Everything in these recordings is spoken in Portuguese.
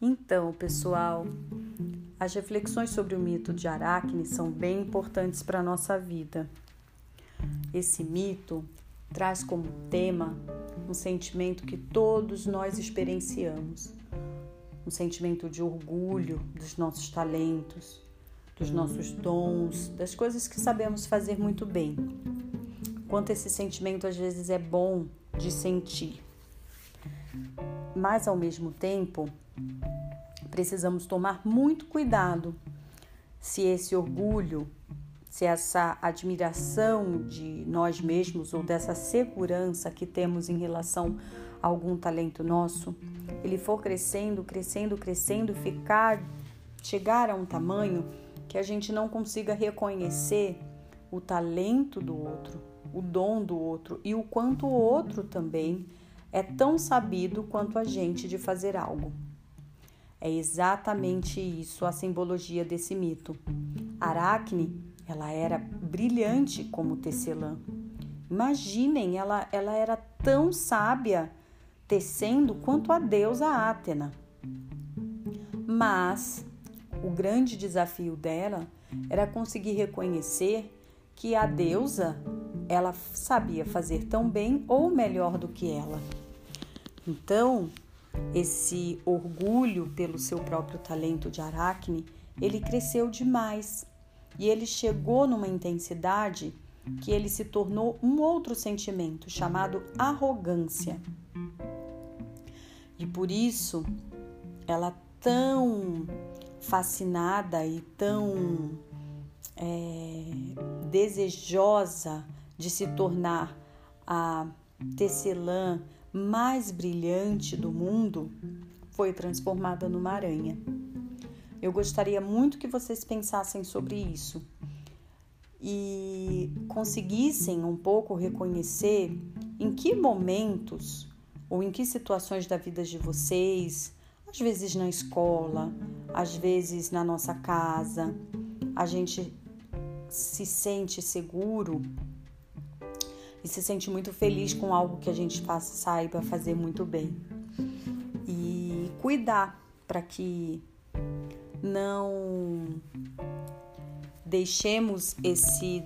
Então, pessoal, as reflexões sobre o mito de Aracne são bem importantes para a nossa vida. Esse mito traz como tema um sentimento que todos nós experienciamos, um sentimento de orgulho dos nossos talentos, dos nossos dons, das coisas que sabemos fazer muito bem. Quanto esse sentimento às vezes é bom de sentir. Mas ao mesmo tempo, precisamos tomar muito cuidado se esse orgulho, se essa admiração de nós mesmos ou dessa segurança que temos em relação a algum talento nosso, ele for crescendo, crescendo, crescendo, ficar chegar a um tamanho que a gente não consiga reconhecer o talento do outro, o dom do outro e o quanto o outro também é tão sabido quanto a gente de fazer algo. É exatamente isso a simbologia desse mito. Aracne, ela era brilhante como tecelã. Imaginem, ela, ela era tão sábia tecendo quanto a deusa Atena. Mas o grande desafio dela era conseguir reconhecer que a deusa ela sabia fazer tão bem ou melhor do que ela. Então, esse orgulho pelo seu próprio talento de Aracne, ele cresceu demais e ele chegou numa intensidade que ele se tornou um outro sentimento chamado arrogância. E por isso, ela tão fascinada e tão é, desejosa de se tornar a tecelã mais brilhante do mundo, foi transformada numa aranha. Eu gostaria muito que vocês pensassem sobre isso e conseguissem um pouco reconhecer em que momentos ou em que situações da vida de vocês, às vezes na escola, às vezes na nossa casa, a gente se sente seguro e se sente muito feliz com algo que a gente faça, saiba fazer muito bem. E cuidar para que não deixemos esse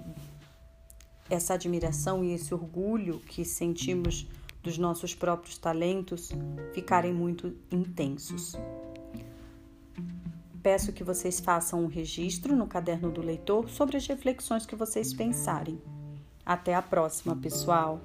essa admiração e esse orgulho que sentimos dos nossos próprios talentos ficarem muito intensos. Peço que vocês façam um registro no caderno do leitor sobre as reflexões que vocês pensarem. Até a próxima, pessoal!